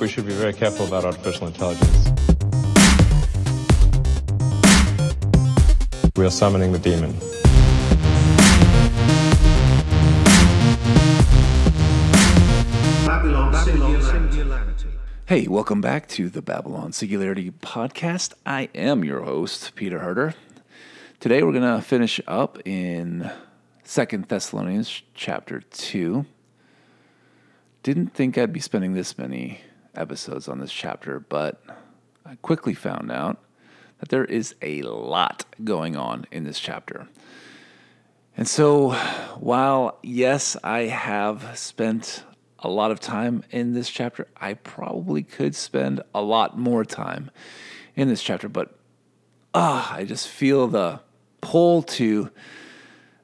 we should be very careful about artificial intelligence. We are summoning the demon. Babylon, Singularity. Hey, welcome back to the Babylon Singularity Podcast. I am your host, Peter Herder. Today we're going to finish up in Second Thessalonians chapter 2. Didn't think I'd be spending this many episodes on this chapter, but I quickly found out that there is a lot going on in this chapter. And so, while yes, I have spent a lot of time in this chapter, I probably could spend a lot more time in this chapter, but ah, I just feel the pull to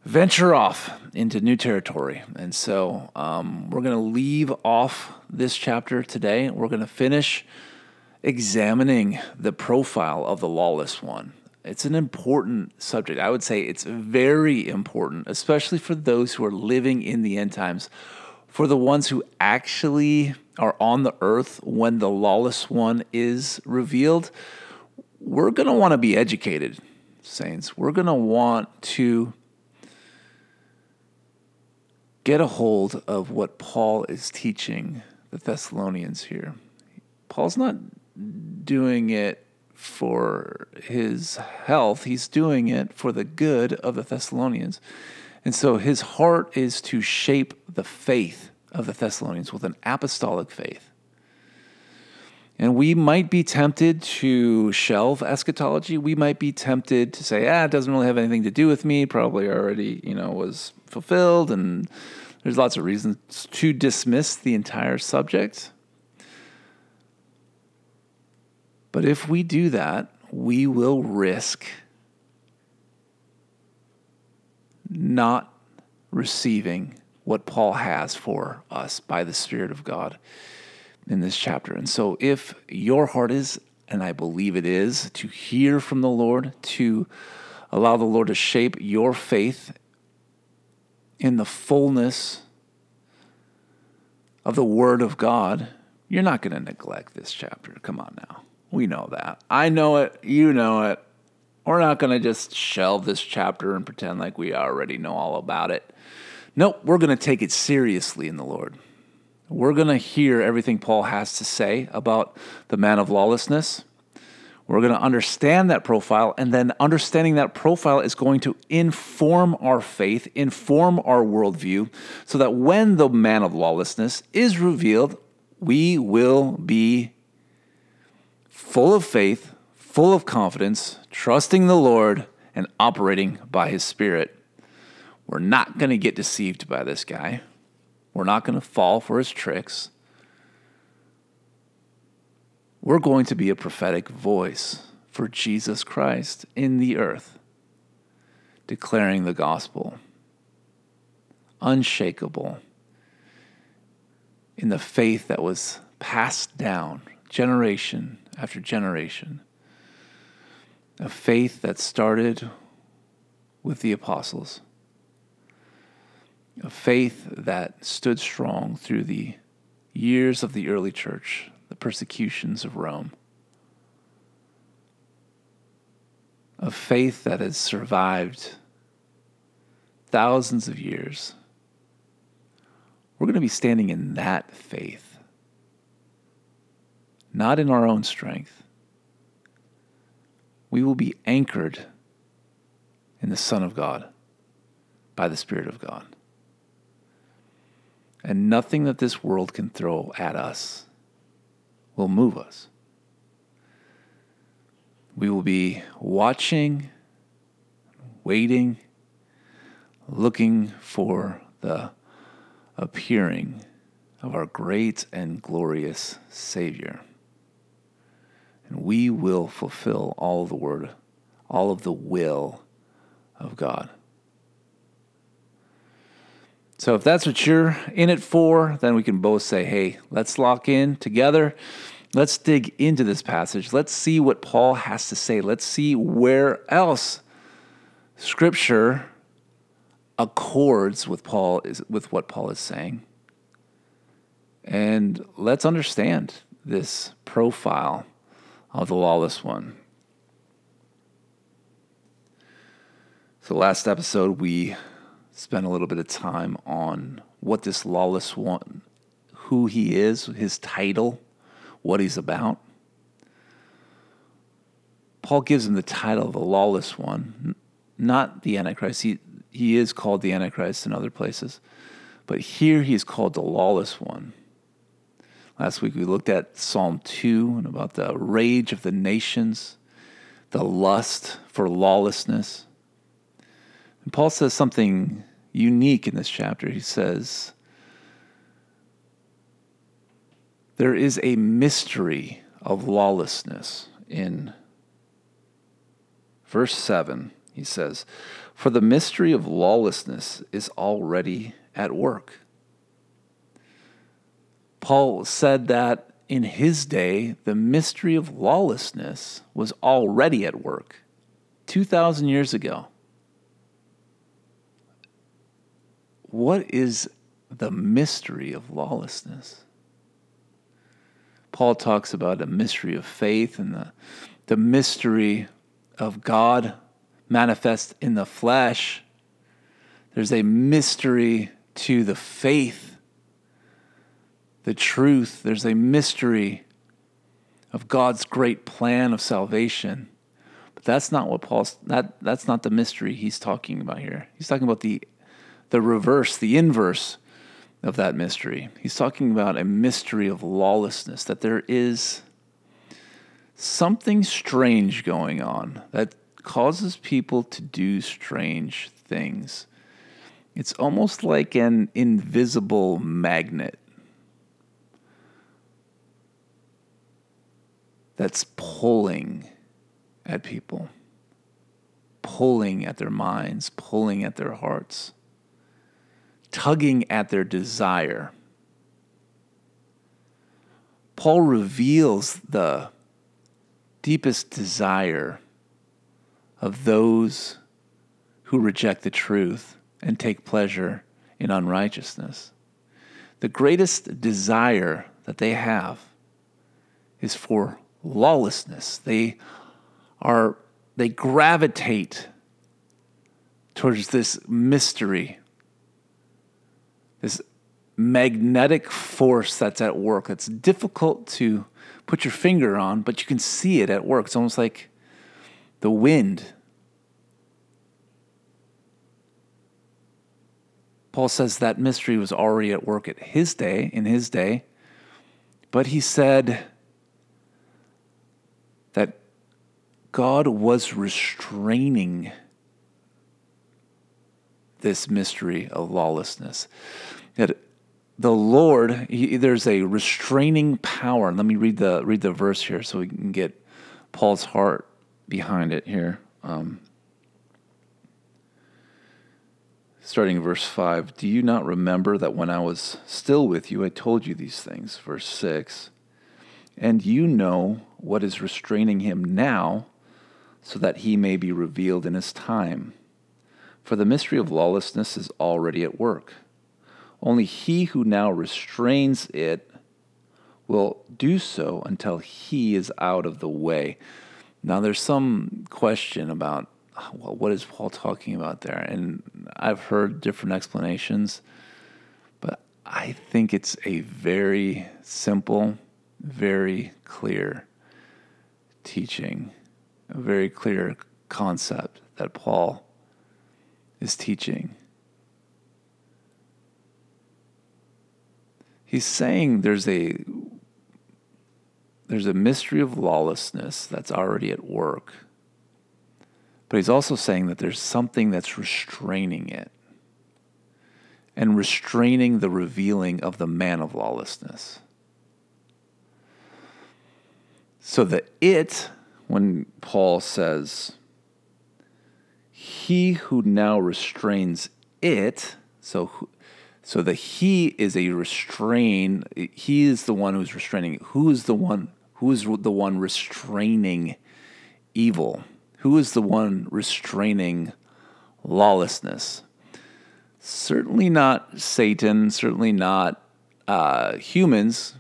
venture off into new territory. And so, um, we're going to leave off this chapter today. We're going to finish examining the profile of the lawless one. It's an important subject. I would say it's very important, especially for those who are living in the end times, for the ones who actually are on the earth when the lawless one is revealed. We're going to want to be educated, saints. We're going to want to get a hold of what Paul is teaching the Thessalonians here. Paul's not doing it for his health, he's doing it for the good of the Thessalonians. And so his heart is to shape the faith of the Thessalonians with an apostolic faith. And we might be tempted to shelve eschatology. We might be tempted to say, ah, it doesn't really have anything to do with me. Probably already, you know, was fulfilled. And there's lots of reasons to dismiss the entire subject. But if we do that, we will risk not receiving what Paul has for us by the Spirit of God in this chapter. And so, if your heart is, and I believe it is, to hear from the Lord, to allow the Lord to shape your faith in the fullness of the Word of God, you're not going to neglect this chapter. Come on now. We know that. I know it. You know it. We're not going to just shelve this chapter and pretend like we already know all about it. Nope, we're going to take it seriously in the Lord. We're going to hear everything Paul has to say about the man of lawlessness. We're going to understand that profile, and then understanding that profile is going to inform our faith, inform our worldview, so that when the man of lawlessness is revealed, we will be full of faith, full of confidence, trusting the Lord, and operating by His Spirit. We're not going to get deceived by this guy. We're not going to fall for his tricks. We're going to be a prophetic voice for Jesus Christ in the earth, declaring the gospel, unshakable in the faith that was passed down generation after generation, a faith that started with the apostles a faith that stood strong through the years of the early church, the persecutions of Rome, a faith that has survived thousands of years. We're going to be standing in that faith, not in our own strength. We will be anchored in the Son of God by the Spirit of God and nothing that this world can throw at us will move us. We will be watching, waiting, looking for the appearing of our great and glorious Savior. And we will fulfill all the word, all of the will of God. So if that's what you're in it for, then we can both say, hey, let's lock in together. Let's dig into this passage. Let's see what Paul has to say. Let's see where else scripture accords with Paul is with what Paul is saying. And let's understand this profile of the lawless one. So, last episode, we spent a little bit of time on what this lawless one, who he is, his title, what he's about. Paul gives him the title of the lawless one, not the Antichrist. He, he is called the Antichrist in other places, but here he is called the lawless one. Last week we looked at Psalm 2 and about the rage of the nations, the lust for lawlessness. And Paul says something unique in this chapter. He says, There is a mystery of lawlessness in verse 7. He says, For the mystery of lawlessness is already at work. Paul said that in his day, the mystery of lawlessness was already at work 2,000 years ago. What is the mystery of lawlessness? Paul talks about a mystery of faith and the, the mystery of God manifest in the flesh. There's a mystery to the faith the truth. There's a mystery of God's great plan of salvation. But that's not what Paul's that that's not the mystery he's talking about here. He's talking about the the reverse, the inverse of that mystery. He's talking about a mystery of lawlessness that there is something strange going on that causes people to do strange things. It's almost like an invisible magnet that's pulling at people, pulling at their minds, pulling at their hearts, tugging at their desire. Paul reveals the deepest desire of those who reject the truth and take pleasure in unrighteousness. The greatest desire that they have is for lawlessness. They are they gravitate towards this mystery, this magnetic force that's at work. That's difficult to put your finger on, but you can see it at work. It's almost like the wind. Paul says that mystery was already at work at his day, in his day, but he said, that God was restraining this mystery of lawlessness. That the Lord, he, there's a restraining power. let me read the read the verse here so we can get Paul's heart behind it here. Um, starting in verse 5 Do you not remember that when I was still with you, I told you these things? Verse 6 And you know what is restraining him now, so that he may be revealed in his time. For the mystery of lawlessness is already at work. Only he who now restrains it will do so until he is out of the way. Now, there's some question about well, what is Paul talking about there? And I've heard different explanations, but I think it's a very simple, very clear teaching, a very clear concept that Paul is teaching. He's saying there's a there's a mystery of lawlessness that's already at work. But he's also saying that there's something that's restraining it and restraining the revealing of the man of lawlessness. So the it, when Paul says, he who now restrains it, so so the he is a restrain. He is the one who's restraining. Who is the one? Who is the one restraining evil? Who is the one restraining lawlessness? Certainly not Satan. Certainly not uh, humans,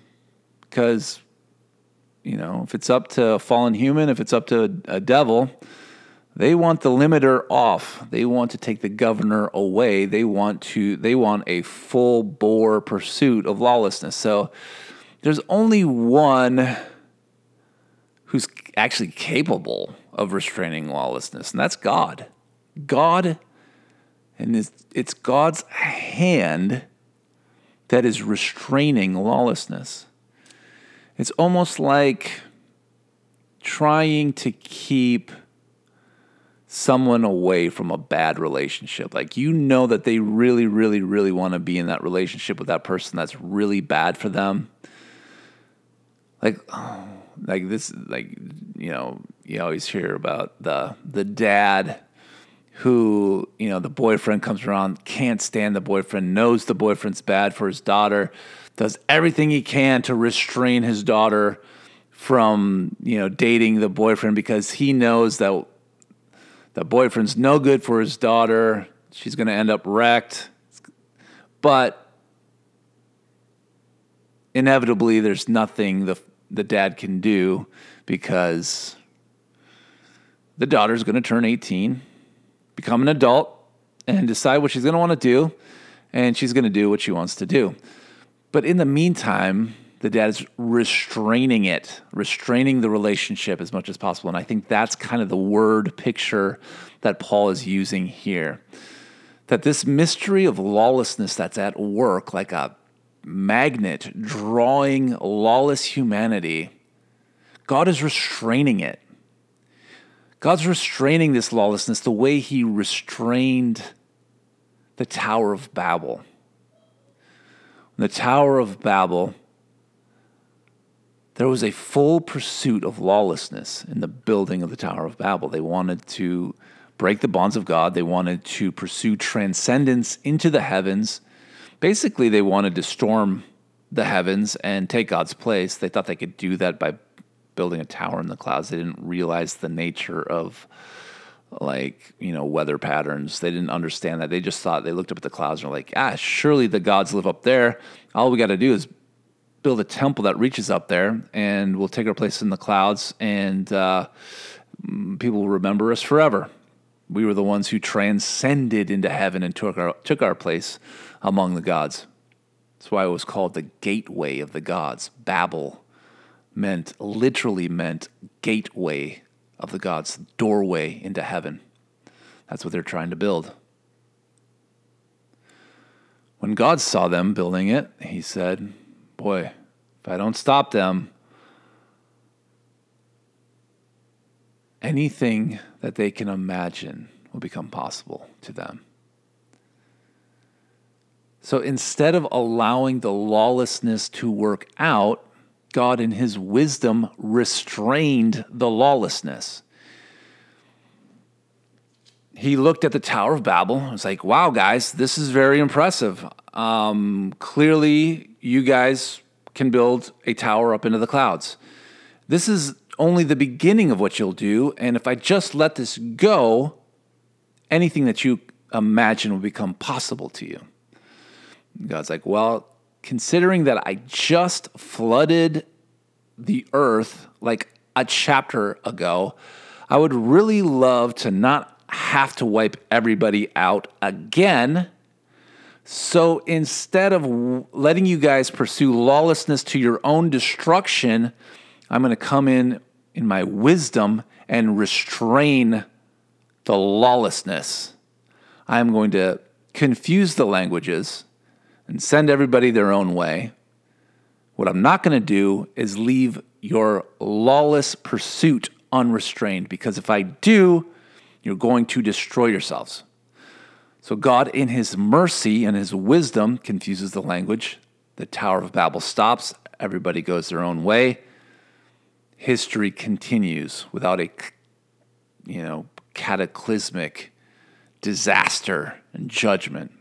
because you know, if it's up to a fallen human, if it's up to a, a devil, they want the limiter off. They want to take the governor away. They want to they want a full bore pursuit of lawlessness. So there's only one who's actually capable of restraining lawlessness, and that's God. God and it's, it's God's hand that is restraining lawlessness. It's almost like trying to keep someone away from a bad relationship. Like you know that they really, really, really want to be in that relationship with that person that's really bad for them. Like, oh, like this, like you know, you always hear about the the dad who you know the boyfriend comes around, can't stand the boyfriend, knows the boyfriend's bad for his daughter, does everything he can to restrain his daughter from you know dating the boyfriend because he knows that the boyfriend's no good for his daughter. She's going to end up wrecked. But inevitably, there's nothing the, the dad can do because the daughter's going to turn 18, become an adult, and decide what she's going to want to do. And she's going to do what she wants to do. But in the meantime, the dad is restraining it, restraining the relationship as much as possible. And I think that's kind of the word picture that Paul is using here. That this mystery of lawlessness that's at work, like a magnet drawing lawless humanity, God is restraining it. God's restraining this lawlessness the way he restrained the Tower of Babel. The Tower of Babel there was a full pursuit of lawlessness in the building of the Tower of Babel. They wanted to break the bonds of God, they wanted to pursue transcendence into the heavens. Basically, they wanted to storm the heavens and take God's place. They thought they could do that by building a tower in the clouds. They didn't realize the nature of like you know weather patterns they didn't understand that they just thought they looked up at the clouds and were like ah surely the gods live up there all we got to do is build a temple that reaches up there, and we'll take our place in the clouds, and uh, people will remember us forever. We were the ones who transcended into heaven and took our took our place among the gods. That's why it was called the gateway of the gods. Babel meant literally meant gateway of the gods, doorway into heaven. That's what they're trying to build. When God saw them building it, he said, boy, if I don't stop them, anything that they can imagine will become possible to them. So instead of allowing the lawlessness to work out, God, in his wisdom, restrained the lawlessness. He looked at the Tower of Babel was like, wow, guys, this is very impressive. Um, clearly, you guys can build a tower up into the clouds. This is only the beginning of what you'll do. And if I just let this go, anything that you imagine will become possible to you. God's like, well, considering that I just flooded the earth like a chapter ago, I would really love to not have to wipe everybody out again so instead of letting you guys pursue lawlessness to your own destruction, I'm going to come in in my wisdom and restrain the lawlessness. I'm going to confuse the languages and send everybody their own way. What I'm not going to do is leave your lawless pursuit unrestrained, because if I do, you're going to destroy yourselves. So God, in his mercy and his wisdom, confuses the language. The Tower of Babel stops. Everybody goes their own way. History continues without a, you know, cataclysmic disaster and judgment.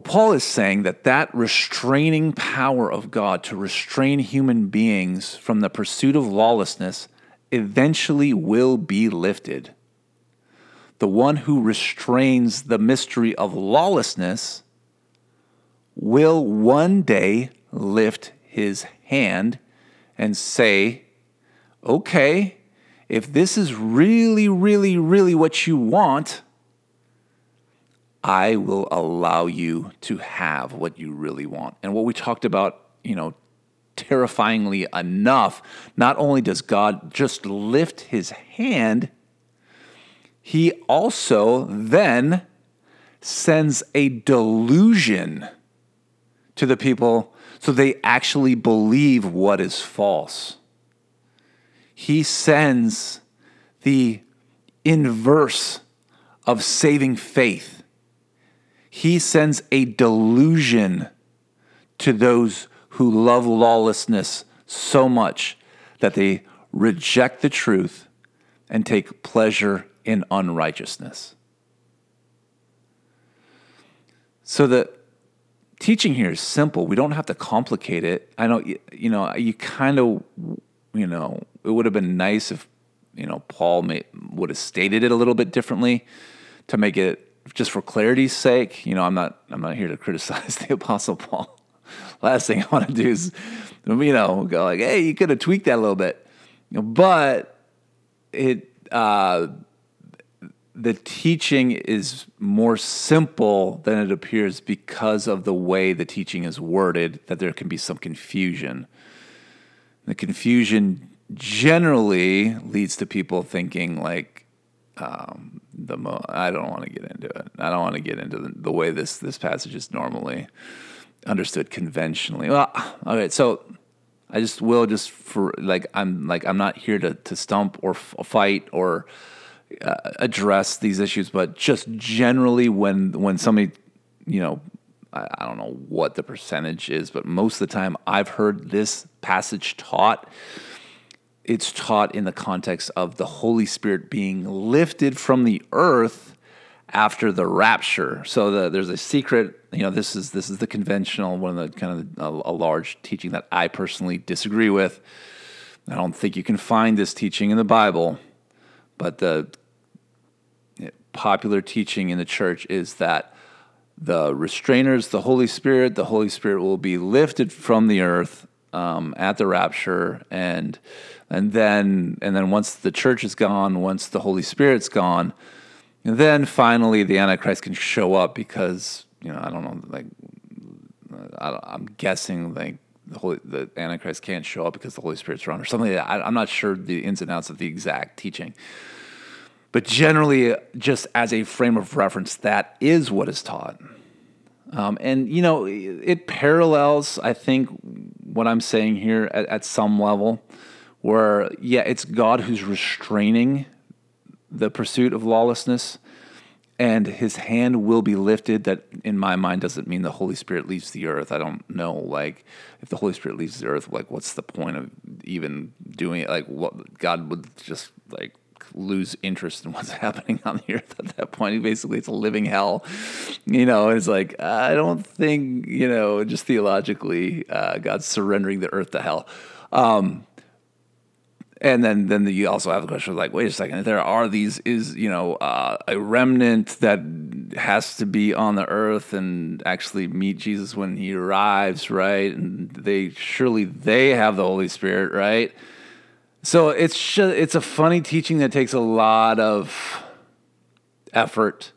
Well, Paul is saying that that restraining power of God to restrain human beings from the pursuit of lawlessness eventually will be lifted. The one who restrains the mystery of lawlessness will one day lift his hand and say, okay, if this is really, really, really what you want, I will allow you to have what you really want. And what we talked about, you know, terrifyingly enough, not only does God just lift his hand, he also then sends a delusion to the people so they actually believe what is false. He sends the inverse of saving faith. He sends a delusion to those who love lawlessness so much that they reject the truth and take pleasure in unrighteousness. So the teaching here is simple. We don't have to complicate it. I know you know you kind of you know it would have been nice if you know Paul may, would have stated it a little bit differently to make it just for clarity's sake. You know, I'm not I'm not here to criticize the apostle Paul. Last thing I want to do is you know go like, hey, you could have tweaked that a little bit, but it. Uh, the teaching is more simple than it appears because of the way the teaching is worded, that there can be some confusion. The confusion generally leads to people thinking like um, the mo- I don't want to get into it. I don't want to get into the, the way this this passage is normally understood conventionally. Well, all right, so I just will just for like I'm like I'm not here to to stump or f- fight or uh, address these issues, but just generally when when somebody, you know, I, I don't know what the percentage is, but most of the time I've heard this passage taught. It's taught in the context of the Holy Spirit being lifted from the earth after the rapture. So the, there's a secret. You know, this is this is the conventional one of the kind of a, a large teaching that I personally disagree with. I don't think you can find this teaching in the Bible, but the popular teaching in the church is that the restrainers, the Holy Spirit, the Holy Spirit will be lifted from the earth um, at the rapture, and and then and then once the church is gone, once the Holy Spirit's gone, then finally the Antichrist can show up because you know I don't know like I am guessing like the Holy the Antichrist can't show up because the Holy Spirit's around or something. Like I, I'm not sure the ins and outs of the exact teaching. But generally, just as a frame of reference, that is what is taught. Um, and, you know, it parallels, I think, what I'm saying here at, at some level, where, yeah, it's God who's restraining the pursuit of lawlessness and his hand will be lifted that in my mind doesn't mean the holy spirit leaves the earth i don't know like if the holy spirit leaves the earth like what's the point of even doing it like what god would just like lose interest in what's happening on the earth at that point. Basically, it's a living hell. You know, it's like, I don't think, you know, just theologically, uh, God's surrendering the earth to hell. Um, and then, then you also have a question of like, wait a second, there are these, is, you know, uh, a remnant that has to be on the earth and actually meet Jesus when he arrives, right? And they, surely they have the Holy Spirit, right? So it's just, it's a funny teaching that takes a lot of effort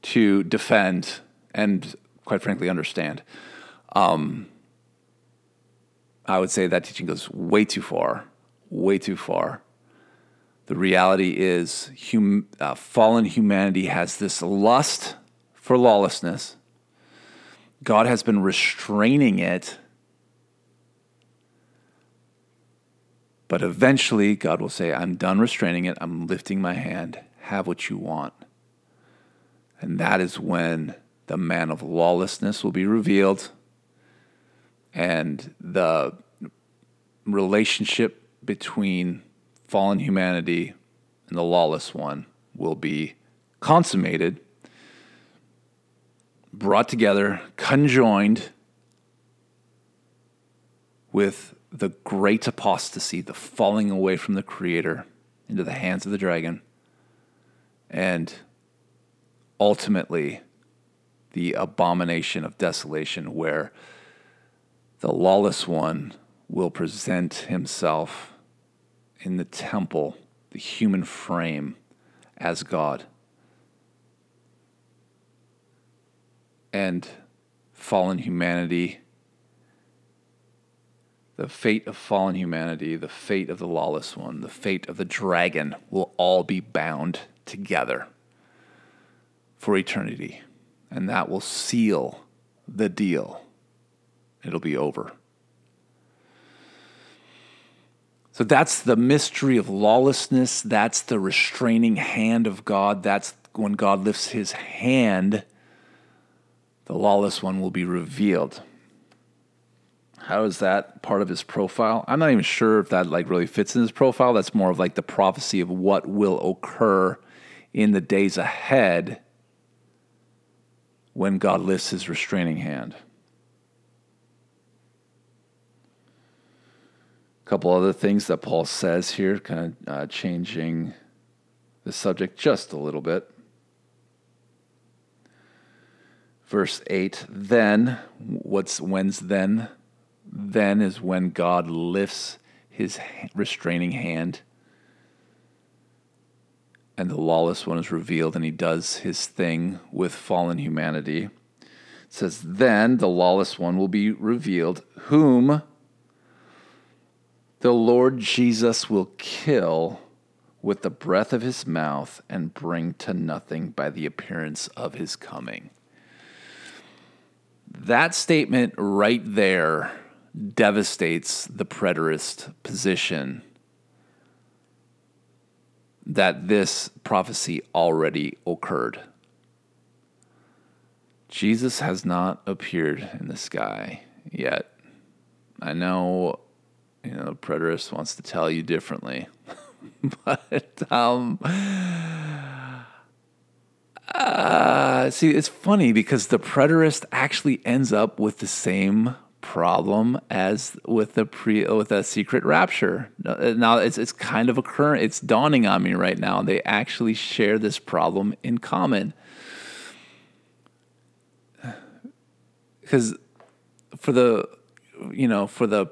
to defend and, quite frankly, understand. Um, I would say that teaching goes way too far, way too far. The reality is, hum, uh, fallen humanity has this lust for lawlessness. God has been restraining it But eventually, God will say, I'm done restraining it. I'm lifting my hand. Have what you want. And that is when the man of lawlessness will be revealed and the relationship between fallen humanity and the lawless one will be consummated, brought together, conjoined with the great apostasy, the falling away from the Creator into the hands of the dragon, and ultimately the abomination of desolation, where the lawless one will present himself in the temple, the human frame, as God. And fallen humanity, the fate of fallen humanity, the fate of the lawless one, the fate of the dragon will all be bound together for eternity. And that will seal the deal. It'll be over. So that's the mystery of lawlessness. That's the restraining hand of God. That's when God lifts his hand, the lawless one will be revealed. How is that part of his profile? I'm not even sure if that like really fits in his profile. That's more of like the prophecy of what will occur in the days ahead when God lifts his restraining hand. A couple other things that Paul says here, kind of uh, changing the subject just a little bit. Verse 8, then, what's when's then? Then is when God lifts his restraining hand and the lawless one is revealed and he does his thing with fallen humanity. It says, Then the lawless one will be revealed, whom the Lord Jesus will kill with the breath of his mouth and bring to nothing by the appearance of his coming. That statement right there devastates the preterist position that this prophecy already occurred. Jesus has not appeared in the sky yet. I know, you know, preterist wants to tell you differently, but um, uh, see, it's funny because the preterist actually ends up with the same problem as with the pre with a secret rapture. Now it's it's kind of occurring. It's dawning on me right now. They actually share this problem in common. Because for the you know for the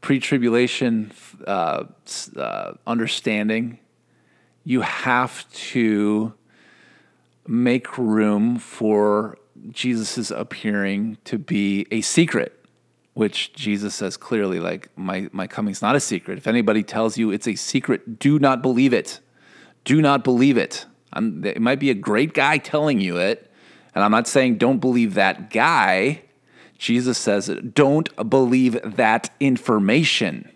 pre-tribulation uh, uh, understanding, you have to make room for Jesus' appearing to be a secret which Jesus says clearly, like, my, my coming's not a secret. If anybody tells you it's a secret, do not believe it. Do not believe it. I'm, it might be a great guy telling you it, and I'm not saying don't believe that guy. Jesus says, don't believe that information.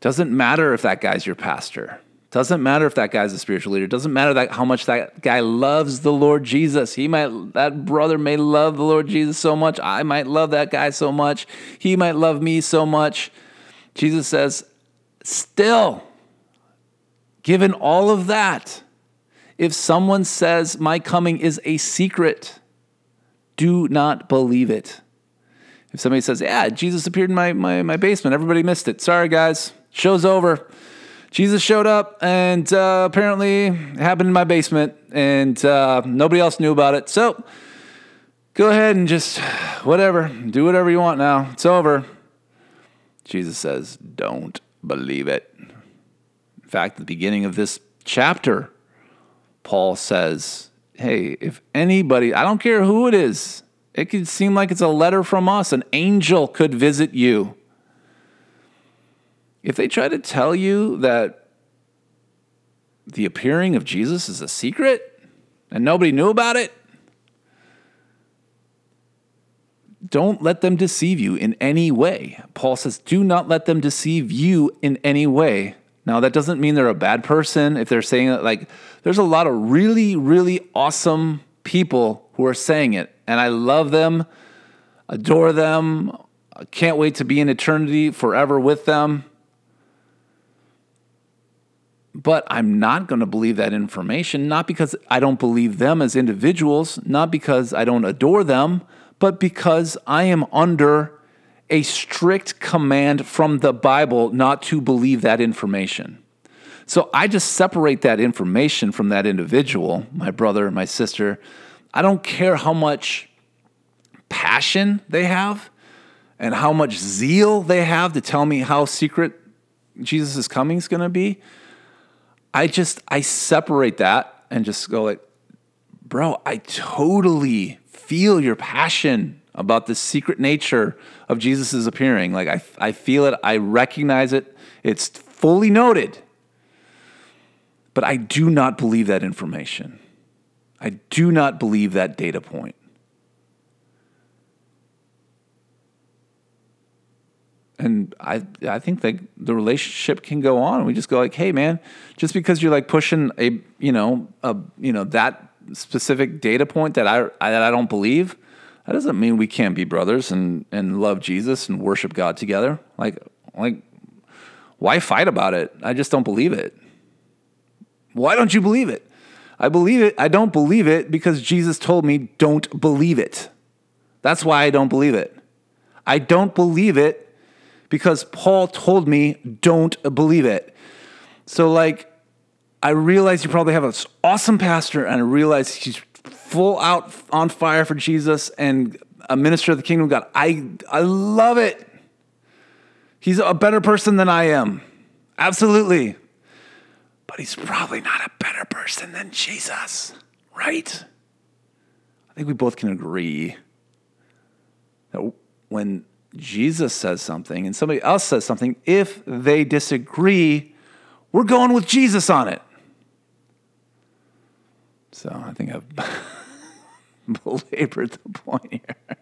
Doesn't matter if that guy's your pastor. Doesn't matter if that guy's a spiritual leader. Doesn't matter that how much that guy loves the Lord Jesus. He might that brother may love the Lord Jesus so much. I might love that guy so much. He might love me so much. Jesus says, still, given all of that, if someone says my coming is a secret, do not believe it. If somebody says, Yeah, Jesus appeared in my, my, my basement, everybody missed it. Sorry, guys. Show's over. Jesus showed up, and uh, apparently happened in my basement, and uh, nobody else knew about it. So go ahead and just whatever, do whatever you want now. It's over. Jesus says, Don't believe it. In fact, at the beginning of this chapter, Paul says, Hey, if anybody, I don't care who it is, it could seem like it's a letter from us. An angel could visit you if they try to tell you that the appearing of Jesus is a secret and nobody knew about it, don't let them deceive you in any way. Paul says, do not let them deceive you in any way. Now, that doesn't mean they're a bad person. If they're saying it, like, there's a lot of really, really awesome people who are saying it, and I love them, adore them, can't wait to be in eternity forever with them but I'm not going to believe that information, not because I don't believe them as individuals, not because I don't adore them, but because I am under a strict command from the Bible not to believe that information. So I just separate that information from that individual, my brother, my sister. I don't care how much passion they have. and how much zeal they have to tell me how secret Jesus' coming is going to be, I just I separate that and just go like, bro, I totally feel your passion about the secret nature of Jesus' appearing. Like I I feel it, I recognize it. It's fully noted. But I do not believe that information. I do not believe that data point. and I I think that the relationship can go on. We just go like, hey man, just because you're like pushing a you know a you know that specific data point that I, I that I don't believe, that doesn't mean we can't be brothers and and love Jesus and worship God together. Like like why fight about it? I just don't believe it. Why don't you believe it? I believe it. I don't believe it because Jesus told me don't believe it. That's why I don't believe it. I don't believe it because Paul told me, don't believe it. So, like, I realize you probably have an awesome pastor, and I realize he's full out on fire for Jesus and a minister of the kingdom of God. I, I love it. He's a better person than I am. Absolutely. But he's probably not a better person than Jesus, right? I think we both can agree that when Jesus says something and somebody else says something, if they disagree, we're going with Jesus on it. So I think I've belabored the point here.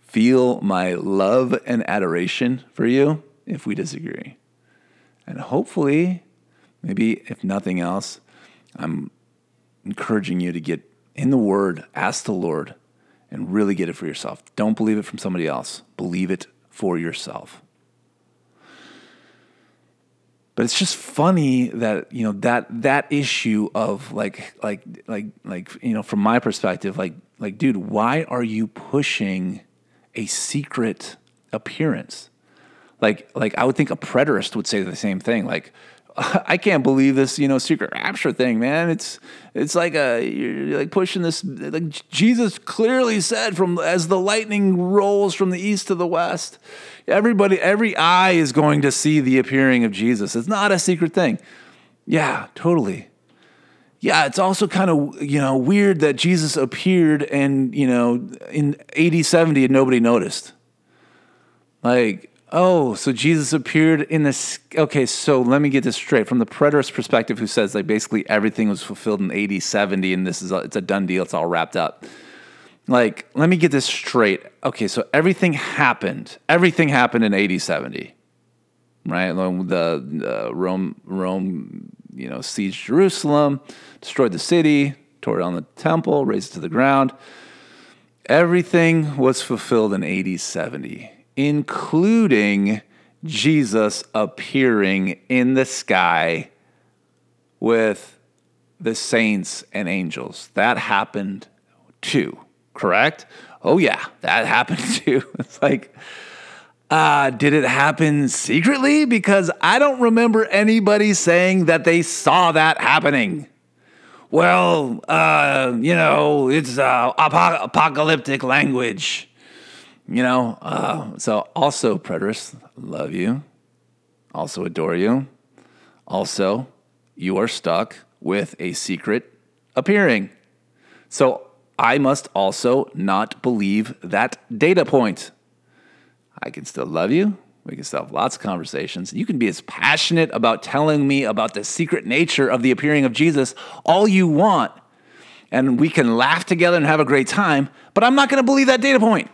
Feel my love and adoration for you if we disagree. And hopefully, maybe if nothing else, I'm encouraging you to get in the Word, ask the Lord and really get it for yourself. Don't believe it from somebody else, believe it for yourself. But it's just funny that you know that that issue of like like like like you know from my perspective like like dude why are you pushing a secret appearance like like I would think a preterist would say the same thing like I can't believe this, you know, secret rapture thing, man. It's it's like a you're like pushing this. Like Jesus clearly said, from as the lightning rolls from the east to the west, everybody, every eye is going to see the appearing of Jesus. It's not a secret thing. Yeah, totally. Yeah, it's also kind of you know weird that Jesus appeared and you know in AD 70 and nobody noticed. Like Oh, so Jesus appeared in this. Okay, so let me get this straight from the preterist perspective, who says like basically everything was fulfilled in AD 70, and this is a, it's a done deal. It's all wrapped up. Like, let me get this straight. Okay, so everything happened. Everything happened in AD 70, right? The, the Rome, Rome, you know, sieged Jerusalem, destroyed the city, tore down the temple, razed it to the ground. Everything was fulfilled in AD 70 including Jesus appearing in the sky with the saints and angels. That happened too, correct? Oh, yeah, that happened too. It's like, uh, did it happen secretly? Because I don't remember anybody saying that they saw that happening. Well, uh, you know, it's uh, apocalyptic language. You know, uh, so also, preterists, love you, also adore you. Also, you are stuck with a secret appearing. So I must also not believe that data point. I can still love you. We can still have lots of conversations. You can be as passionate about telling me about the secret nature of the appearing of Jesus all you want. And we can laugh together and have a great time, but I'm not going to believe that data point.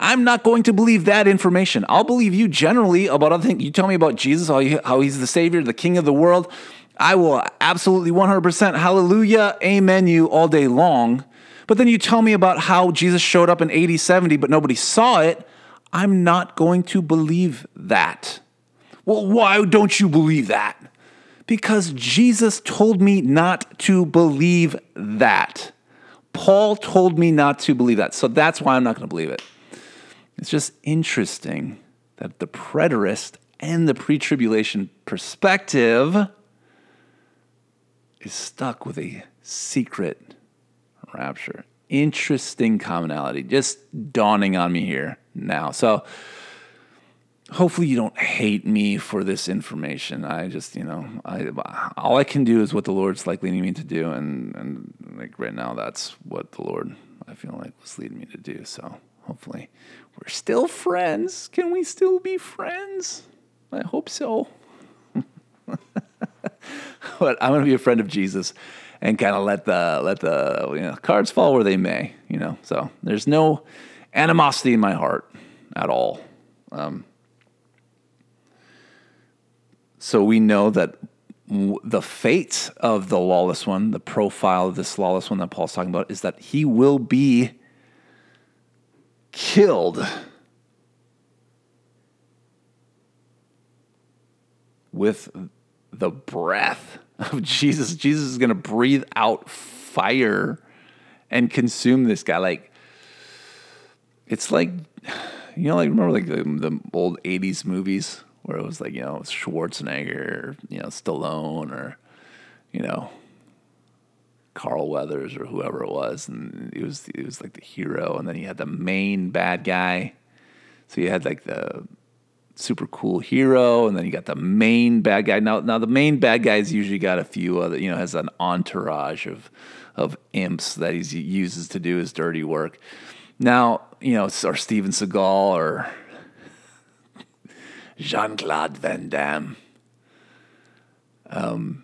I'm not going to believe that information. I'll believe you generally about other things. You tell me about Jesus, how, how he's the Savior, the King of the world. I will absolutely 100% hallelujah, amen you all day long. But then you tell me about how Jesus showed up in AD, 70, but nobody saw it. I'm not going to believe that. Well, why don't you believe that? Because Jesus told me not to believe that. Paul told me not to believe that. So that's why I'm not going to believe it. It's just interesting that the preterist and the pre tribulation perspective is stuck with a secret rapture. Interesting commonality just dawning on me here. now. So hopefully you don't hate me for this information. I just, you know, I all I can do is what the Lord's like leading me to do, and and like right now, that's what the Lord I feel like was leading me to do. So hopefully, we're still friends. Can we still be friends? I hope so. but I'm gonna be a friend of Jesus and kind of let the let the you know, cards fall where they may. You know, so there's no animosity in my heart at all. Um, so we know that w- the fate of the lawless one, the profile of this lawless one that Paul's talking about, is that he will be killed with the breath of Jesus. Jesus is going to breathe out fire and consume this guy. Like, it's like, you know, like remember like the, the old 80s movies where it was like, you know, Schwarzenegger, or, you know, Stallone, or, you know, Carl Weathers or whoever it was, and he was he was like the hero, and then he had the main bad guy. So you had like the super cool hero, and then you got the main bad guy. Now, now the main bad guy's usually got a few other, you know, has an entourage of of imps that he uses to do his dirty work. Now, you know, or Steven Seagal or Jean Claude Van Damme. Um,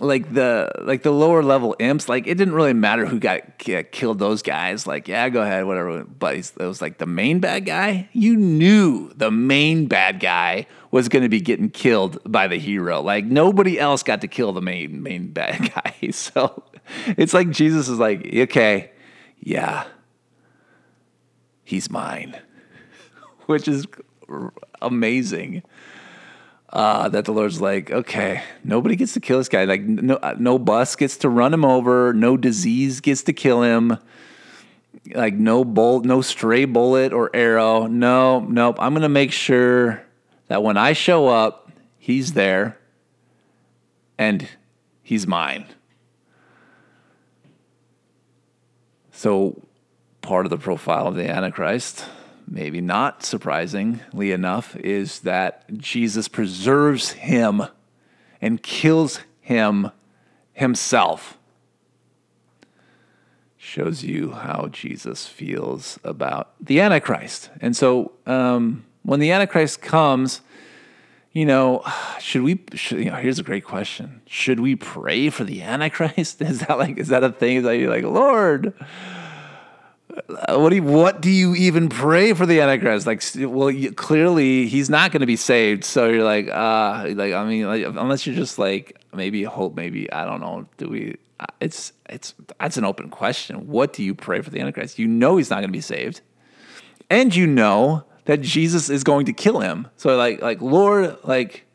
like the like the lower level imps, like it didn't really matter who got killed those guys. Like, yeah, go ahead, whatever. But it was like the main bad guy. You knew the main bad guy was going to be getting killed by the hero. Like nobody else got to kill the main main bad guy. So it's like Jesus is like, okay, yeah, he's mine, which is amazing uh, that the Lord's like, okay, nobody gets to kill this guy. Like, no, uh, no bus gets to run him over. No disease gets to kill him. Like, no bolt, no stray bullet or arrow. No, nope. I'm gonna make sure that when I show up, he's there, and he's mine. So, part of the profile of the Antichrist maybe not surprisingly enough, is that Jesus preserves him and kills him himself. Shows you how Jesus feels about the Antichrist. And so um, when the Antichrist comes, you know, should we? Should, you know, here's a great question: Should we pray for the Antichrist? Is that like, is that a thing? Is that you're like, Lord, what do you, what do you even pray for the Antichrist? Like, well, you, clearly he's not going to be saved. So you're like, uh, like I mean, like, unless you're just like maybe hope, maybe I don't know. Do we? Uh, it's it's that's an open question. What do you pray for the Antichrist? You know he's not going to be saved, and you know that Jesus is going to kill him. So like like Lord, like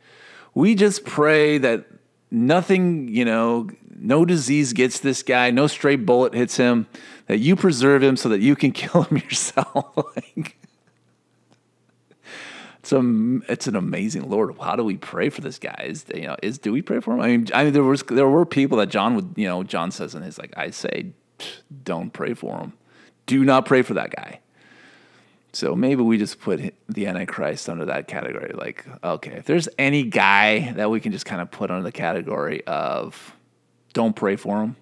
we just pray that nothing, you know, no disease gets this guy, no stray bullet hits him that you preserve him so that you can kill him yourself. like, it's a, it's an amazing Lord. How do we pray for this guy? Is you know is do we pray for him? I mean, I mean there was there were people that John would you know John says in his like I say, don't pray for him. Do not pray for that guy. So maybe we just put the Antichrist under that category. Like, okay, if there's any guy that we can just kind of put under the category of don't pray for him,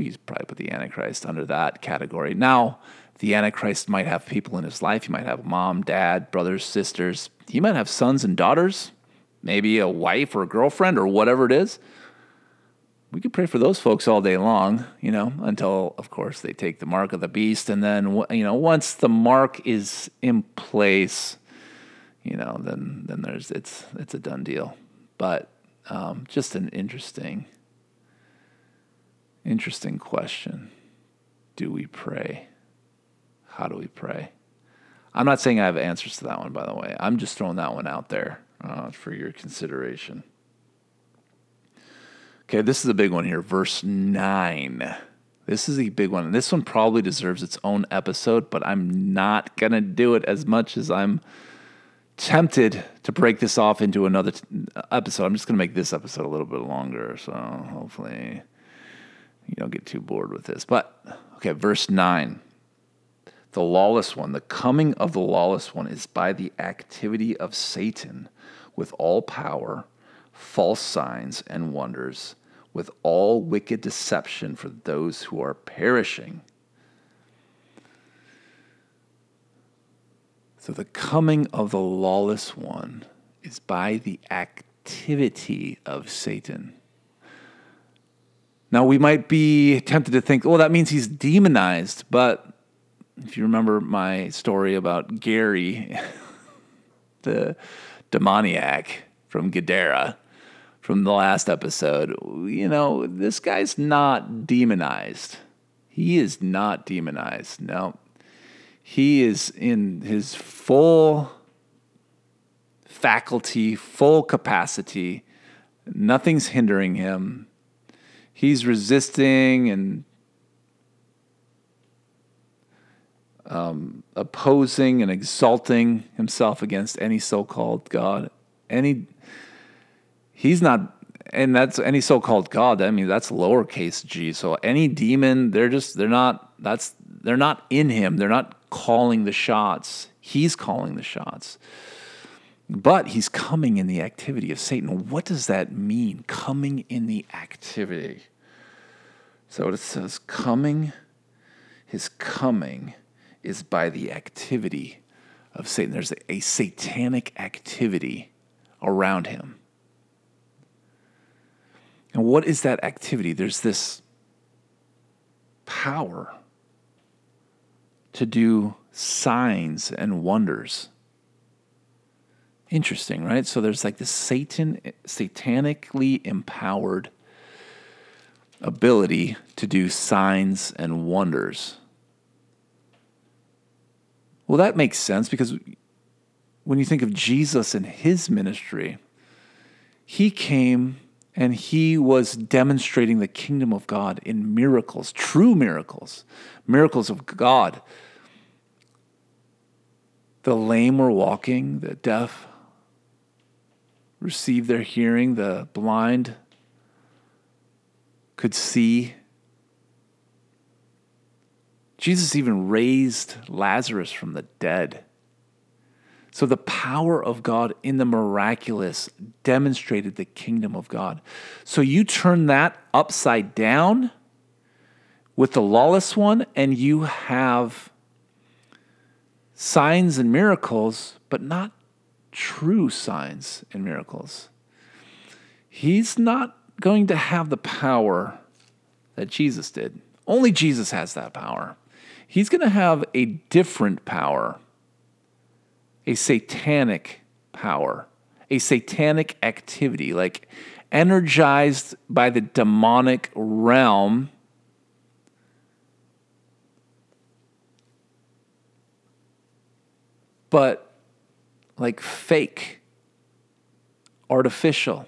He's probably put the Antichrist under that category. Now, the Antichrist might have people in his life. He might have mom, dad, brothers, sisters. He might have sons and daughters, maybe a wife or a girlfriend or whatever it is. We could pray for those folks all day long, you know, until, of course, they take the mark of the beast. And then, you know, once the mark is in place, you know, then then there's it's it's a done deal. But um, just an interesting Interesting question. Do we pray? How do we pray? I'm not saying I have answers to that one, by the way. I'm just throwing that one out there uh, for your consideration. Okay, this is a big one here. Verse 9. This is a big one. This one probably deserves its own episode, but I'm not going to do it as much as I'm tempted to break this off into another t- episode. I'm just going to make this episode a little bit longer. So hopefully you don't get too bored with this. But, okay, verse 9. the lawless one, the coming of the lawless one is by the activity of Satan with all power, false signs and wonders, with all wicked deception for those who are perishing. So the coming of the lawless one is by the activity of Satan. Now, we might be tempted to think, well, that means he's demonized. But if you remember my story about Gary, the demoniac from Gadara from the last episode, you know, this guy's not demonized. He is not demonized. No, he is in his full faculty, full capacity. Nothing's hindering him. He's resisting and um, opposing and exalting himself against any so-called God. Any, he's not, and that's any so-called God. I mean, that's lowercase g. So any demon, they're just, they're not. That's they're not in him. They're not calling the shots. He's calling the shots. But he's coming in the activity of Satan. What does that mean? Coming in the activity. So it says, coming, his coming is by the activity of Satan. There's a, a satanic activity around him. And what is that activity? There's this power to do signs and wonders. Interesting, right? So there's like this Satan satanically empowered ability to do signs and wonders. Well, that makes sense because when you think of Jesus and his ministry, he came and he was demonstrating the kingdom of God in miracles, true miracles, miracles of God the lame were walking, the deaf received their hearing, the blind could see. Jesus even raised Lazarus from the dead. So the power of God in the miraculous demonstrated the kingdom of God. So you turn that upside down with the lawless one, and you have signs and miracles, but not true signs and miracles. He's not going to have the power that Jesus did. Only Jesus has that power. He's going to have a different power, a satanic power, a satanic activity, like energized by the demonic realm but like fake, artificial.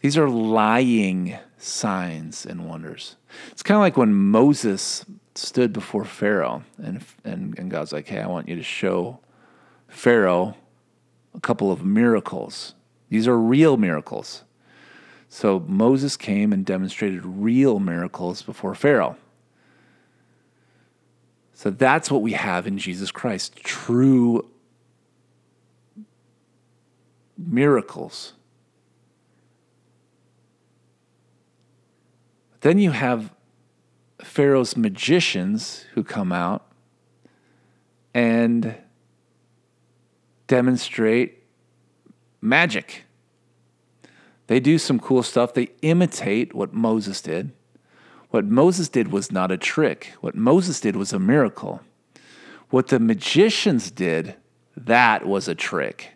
These are lying signs and wonders. It's kind of like when Moses stood before Pharaoh, and, and, and God's like, hey, I want you to show Pharaoh a couple of miracles. These are real miracles. So Moses came and demonstrated real miracles before Pharaoh. So that's what we have in Jesus Christ true miracles. Then you have Pharaoh's magicians who come out and demonstrate magic. They do some cool stuff. They imitate what Moses did. What Moses did was not a trick. What Moses did was a miracle. What the magicians did, that was a trick.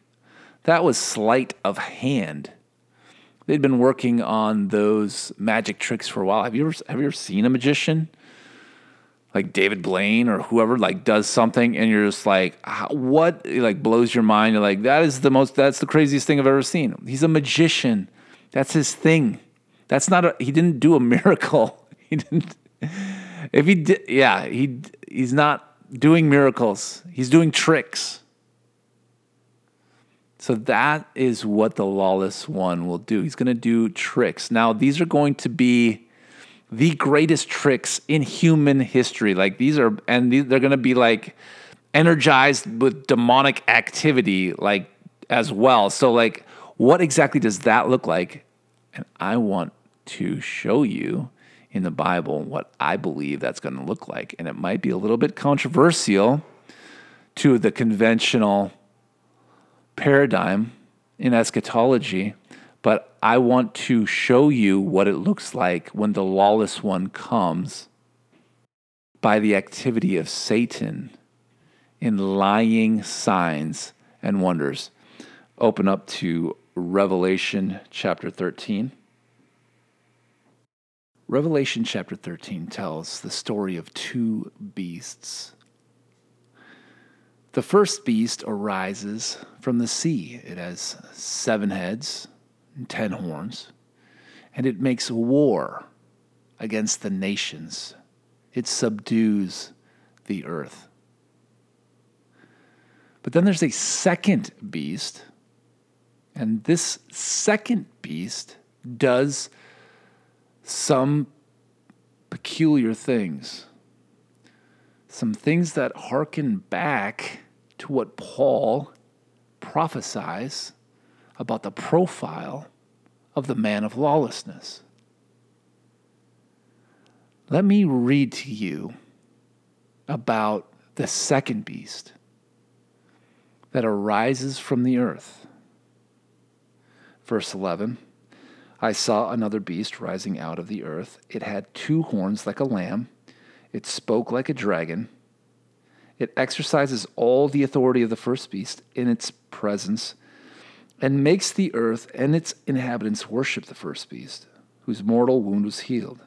That was sleight of hand. They'd been working on those magic tricks for a while. Have you ever have you ever seen a magician? Like David Blaine or whoever like does something and you're just like what it like blows your mind. You're like that is the most that's the craziest thing I've ever seen. He's a magician. That's his thing. That's not a he didn't do a miracle. he didn't. If he did, yeah, he he's not doing miracles. He's doing tricks. So that is what the lawless one will do. He's going to do tricks. Now, these are going to be the greatest tricks in human history. Like these are, and these, they're going to be like energized with demonic activity, like as well. So, like, what exactly does that look like? And I want to show you in the Bible what I believe that's going to look like. And it might be a little bit controversial to the conventional paradigm in eschatology, but I want to show you what it looks like when the lawless one comes by the activity of Satan in lying signs and wonders. Open up to Revelation chapter 13. Revelation chapter 13 tells the story of two beasts. The first beast arises from the sea. It has seven heads and ten horns, and it makes war against the nations. It subdues the earth. But then there's a second beast, and this second beast does some peculiar things, some things that harken back to what Paul prophesies about the profile of the man of lawlessness. Let me read to you about the second beast that arises from the earth. Verse 11 I saw another beast rising out of the earth. It had two horns like a lamb, it spoke like a dragon. It exercises all the authority of the first beast in its presence and makes the earth and its inhabitants worship the first beast, whose mortal wound was healed.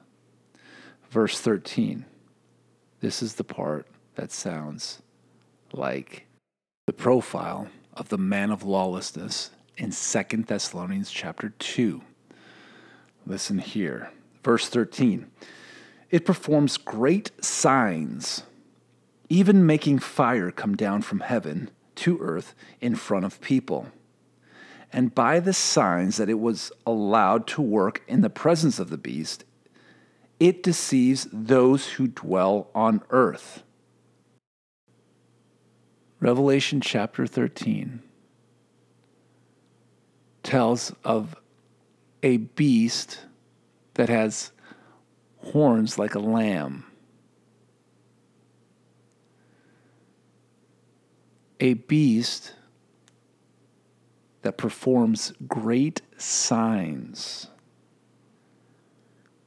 Verse 13. This is the part that sounds like the profile of the man of lawlessness in 2 Thessalonians chapter 2. Listen here. Verse 13. It performs great signs, even making fire come down from heaven to earth in front of people. And by the signs that it was allowed to work in the presence of the beast, it deceives those who dwell on earth. Revelation chapter 13 tells of a beast that has horns like a lamb. A beast that performs great signs,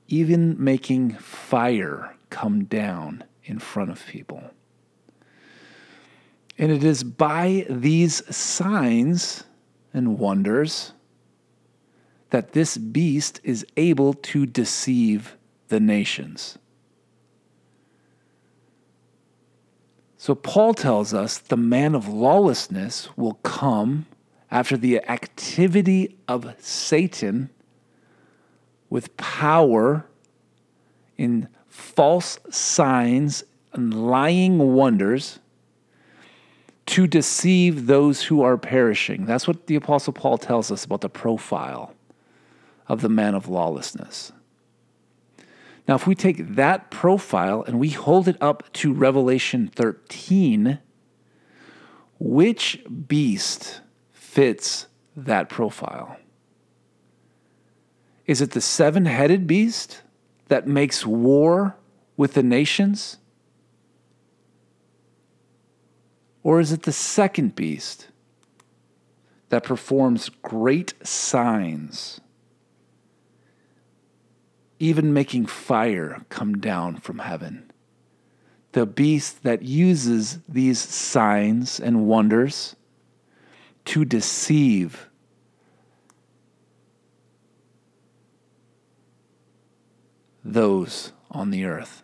even making fire come down in front of people. And it is by these signs and wonders that this beast is able to deceive the nations. So, Paul tells us the man of lawlessness will come after the activity of Satan with power in false signs and lying wonders to deceive those who are perishing. That's what the Apostle Paul tells us about the profile of the man of lawlessness. Now, if we take that profile and we hold it up to Revelation 13, which beast fits that profile? Is it the seven headed beast that makes war with the nations? Or is it the second beast that performs great signs, even making fire come down from heaven? The beast that uses these signs and wonders to deceive those on the earth.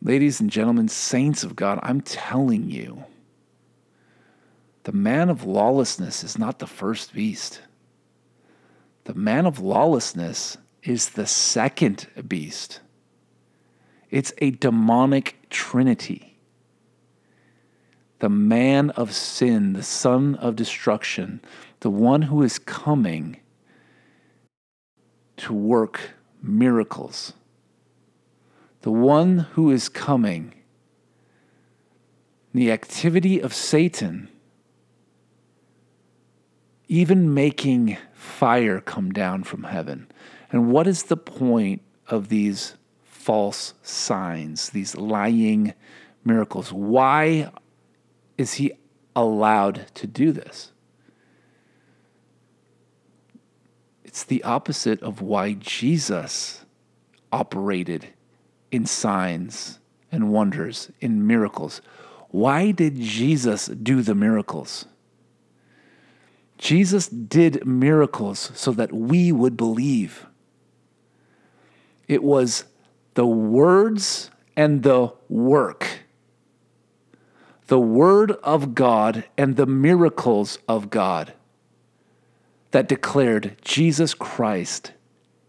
Ladies and gentlemen, saints of God, I'm telling you, the man of lawlessness is not the first beast. The man of lawlessness is the second beast. It's a demonic trinity. The man of sin, the son of destruction, the one who is coming, to work miracles. The one who is coming, the activity of Satan, even making fire come down from heaven. And what is the point of these false signs, these lying miracles? Why is he allowed to do this? It's the opposite of why Jesus operated in signs and wonders, in miracles. Why did Jesus do the miracles? Jesus did miracles so that we would believe. It was the words and the work, the word of God and the miracles of God that declared Jesus Christ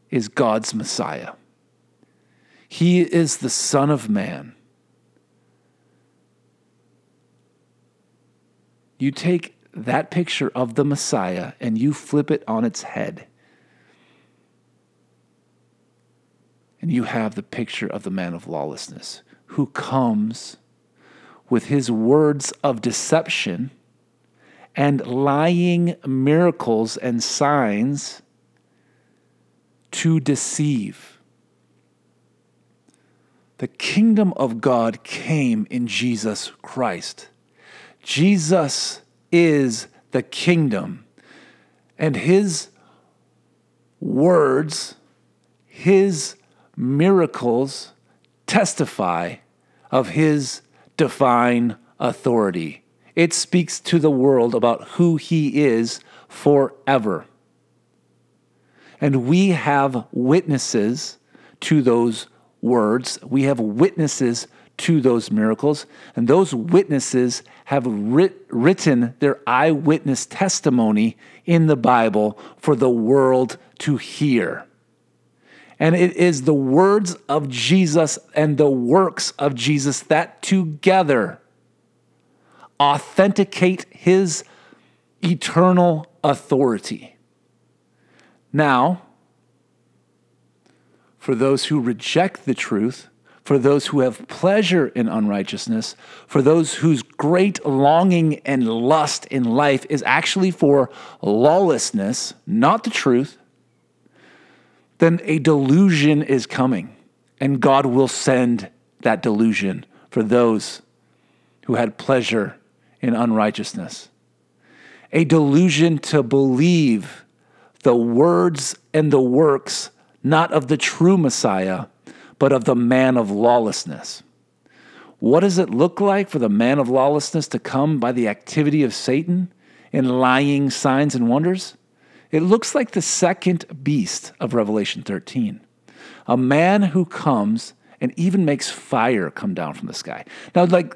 is God's Messiah. He is the Son of Man. You take that picture of the Messiah and you flip it on its head. And you have the picture of the man of lawlessness who comes with his words of deception and lying miracles and signs to deceive. The kingdom of God came in Jesus Christ. Jesus is the kingdom, and his words, his miracles testify of his divine authority. It speaks to the world about who he is forever. And we have witnesses to those words. We have witnesses to those miracles. And those witnesses have writ- written their eyewitness testimony in the Bible for the world to hear. And it is the words of Jesus and the works of Jesus that together authenticate his eternal authority. Now, for those who reject the truth, for those who have pleasure in unrighteousness, for those whose great longing and lust in life is actually for lawlessness, not the truth, then a delusion is coming. And God will send that delusion for those who had pleasure in unrighteousness. A delusion to believe the words and the works not of the true Messiah, but of the man of lawlessness. What does it look like for the man of lawlessness to come by the activity of Satan in lying signs and wonders? It looks like the second beast of Revelation 13, a man who comes and even makes fire come down from the sky. Now, like,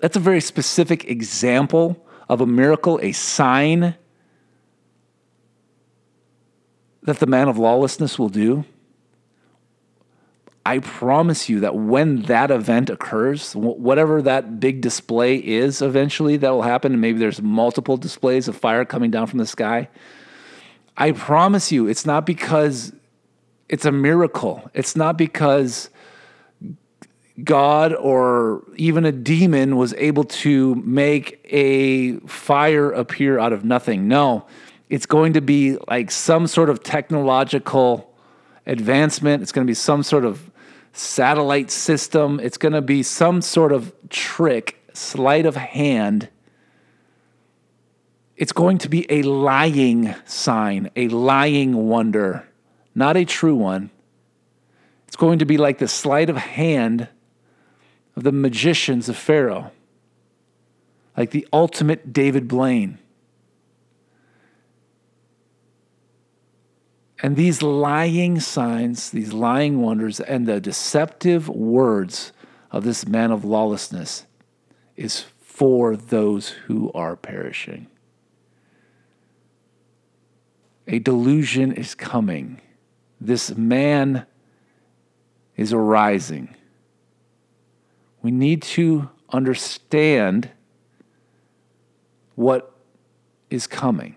that's a very specific example of a miracle, a sign that the man of lawlessness will do. I promise you that when that event occurs, whatever that big display is eventually that will happen, maybe there's multiple displays of fire coming down from the sky, I promise you it's not because it's a miracle. It's not because God or even a demon was able to make a fire appear out of nothing. No, it's going to be like some sort of technological advancement. It's going to be some sort of satellite system. It's going to be some sort of trick, sleight of hand. It's going to be a lying sign, a lying wonder, not a true one. It's going to be like the sleight of hand of the magicians of Pharaoh, like the ultimate David Blaine. And these lying signs, these lying wonders, and the deceptive words of this man of lawlessness is for those who are perishing. A delusion is coming. This man is arising. We need to understand what is coming.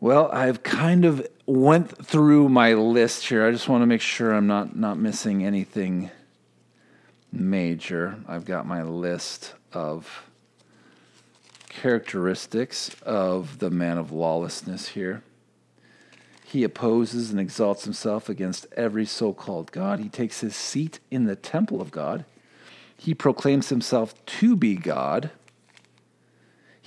Well, I've kind of went through my list here. I just want to make sure I'm not not missing anything major. I've got my list of characteristics of the man of lawlessness here. He opposes and exalts himself against every so called God. He takes his seat in the temple of God. He proclaims himself to be God.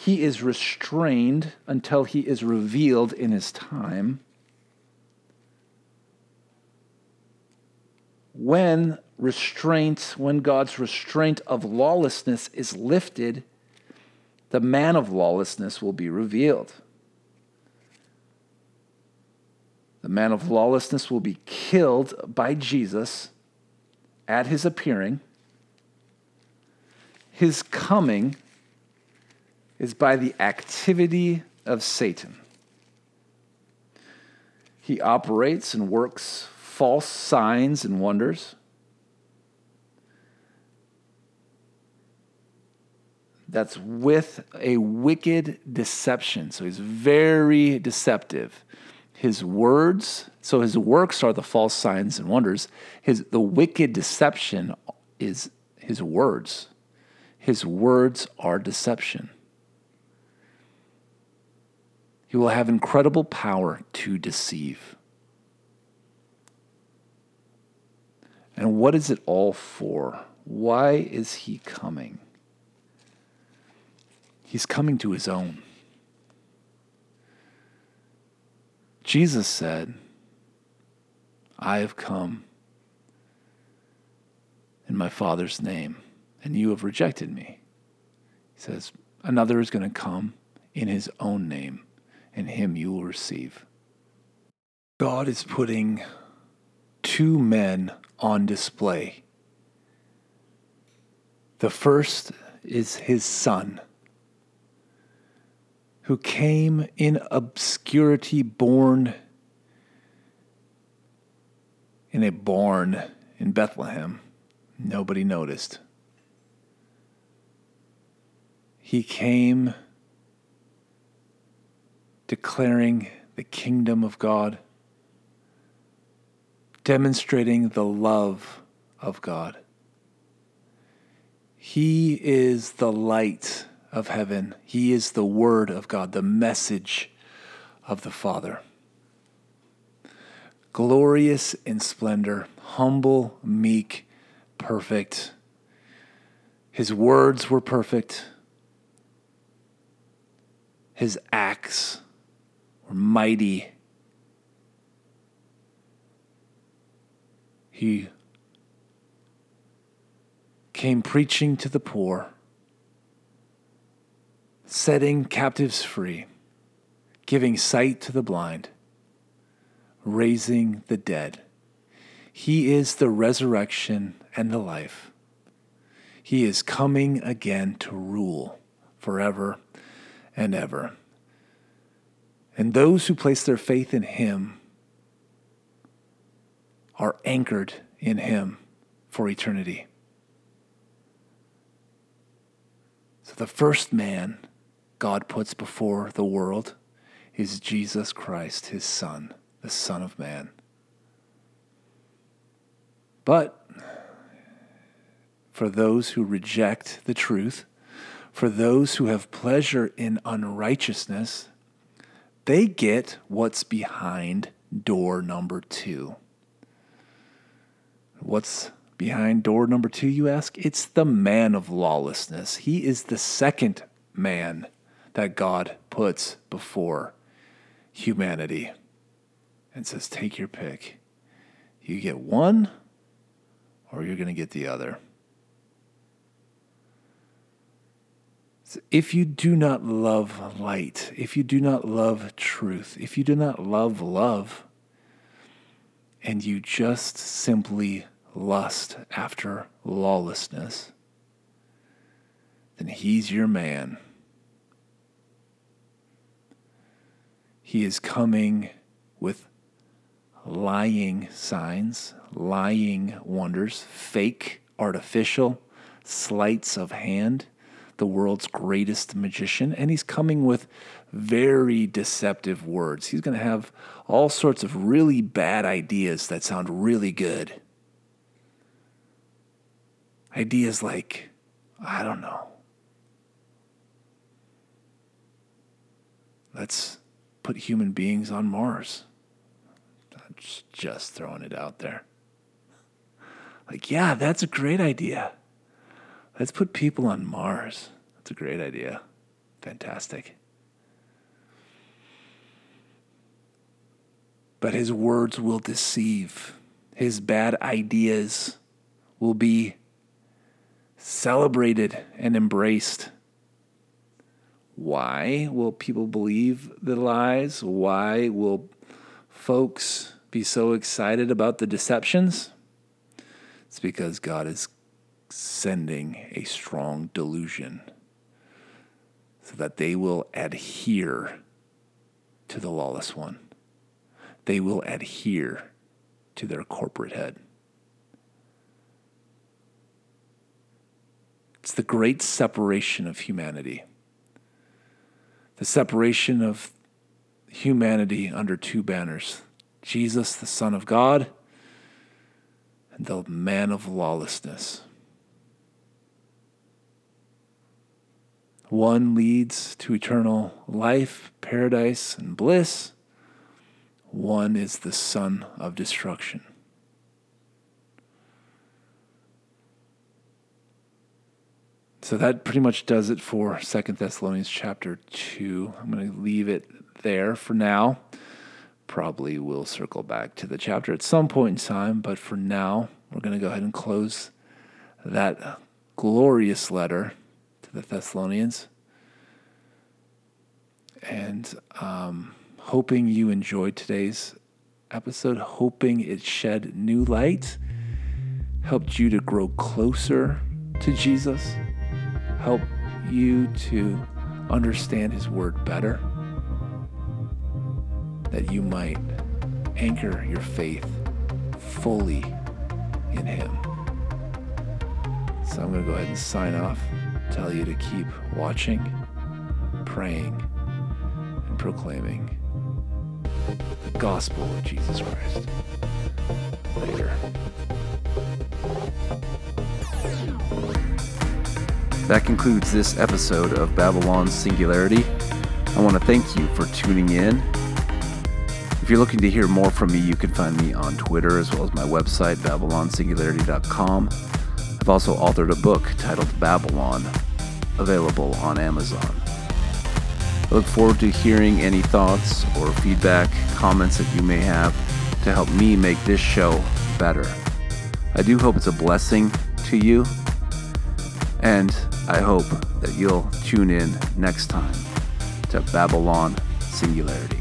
He is restrained until he is revealed in his time. When restraint, when God's restraint of lawlessness is lifted, the man of lawlessness will be revealed. The man of lawlessness will be killed by Jesus at his appearing. His coming is by the activity of Satan. He operates and works false signs and wonders. that's with a wicked deception. So he's very deceptive. His words, so his works are the false signs and wonders. His the wicked deception is his words. His words are deception. He will have incredible power to deceive. And what is it all for? Why is he coming? He's coming to his own. Jesus said, I have come in my Father's name, and you have rejected me. He says, Another is going to come in his own name, and him you will receive. God is putting two men on display. The first is his son who came in obscurity, born in a barn in Bethlehem. Nobody noticed. He came declaring the kingdom of God, demonstrating the love of God. He is the light of heaven. He is the Word of God, the message of the Father. Glorious in splendor, humble, meek, perfect. His words were perfect. His acts were mighty. He came preaching to the poor setting captives free, giving sight to the blind, raising the dead. He is the resurrection and the life. He is coming again to rule forever and ever. And those who place their faith in Him are anchored in Him for eternity. So the first man God puts before the world is Jesus Christ, his Son, the Son of Man. But for those who reject the truth, for those who have pleasure in unrighteousness, they get what's behind door number two. What's behind door number two, you ask? It's the man of lawlessness. He is the second man that God puts before humanity and says, Take your pick. You get one, or you're going to get the other. So if you do not love light, if you do not love truth, if you do not love love, and you just simply lust after lawlessness, then he's your man. He is coming with lying signs, lying wonders, fake, artificial sleights of hand. The world's greatest magician, and he's coming with very deceptive words. He's going to have all sorts of really bad ideas that sound really good. Ideas like, I don't know, let's put human beings on Mars. I'm just, throwing it out there. Like, yeah, that's a great idea. Let's put people on Mars. That's a great idea. Fantastic. But his words will deceive. His bad ideas will be celebrated and embraced. Why will people believe the lies? Why will folks be so excited about the deceptions? It's because God is sending a strong delusion so that they will adhere to the lawless one. They will adhere to their corporate head. It's the great separation of humanity. The separation of humanity under two banners Jesus, the Son of God, and the man of lawlessness. One leads to eternal life, paradise, and bliss. One is the son of destruction. So that pretty much does it for Second Thessalonians chapter 2. I'm going to leave it there for now. Probably will circle back to the chapter at some point in time, but for now, we're going to go ahead and close that glorious letter the Thessalonians. And um, hoping you enjoyed today's episode, hoping it shed new light, helped you to grow closer to Jesus, help you to understand His Word better, that you might anchor your faith fully in Him. So I'm going to go ahead and sign off tell you to keep watching, praying, and proclaiming the gospel of Jesus Christ. Later. That concludes this episode of Babylon Singularity. I want to thank you for tuning in. If you're looking to hear more from me, you can find me on Twitter as well as my website, babylonsingularity.com. I've also authored a book titled Babylon, available on Amazon. I look forward to hearing any thoughts or feedback, comments that you may have to help me make this show better. I do hope it's a blessing to you, and I hope that you'll tune in next time to Babylon Singularity.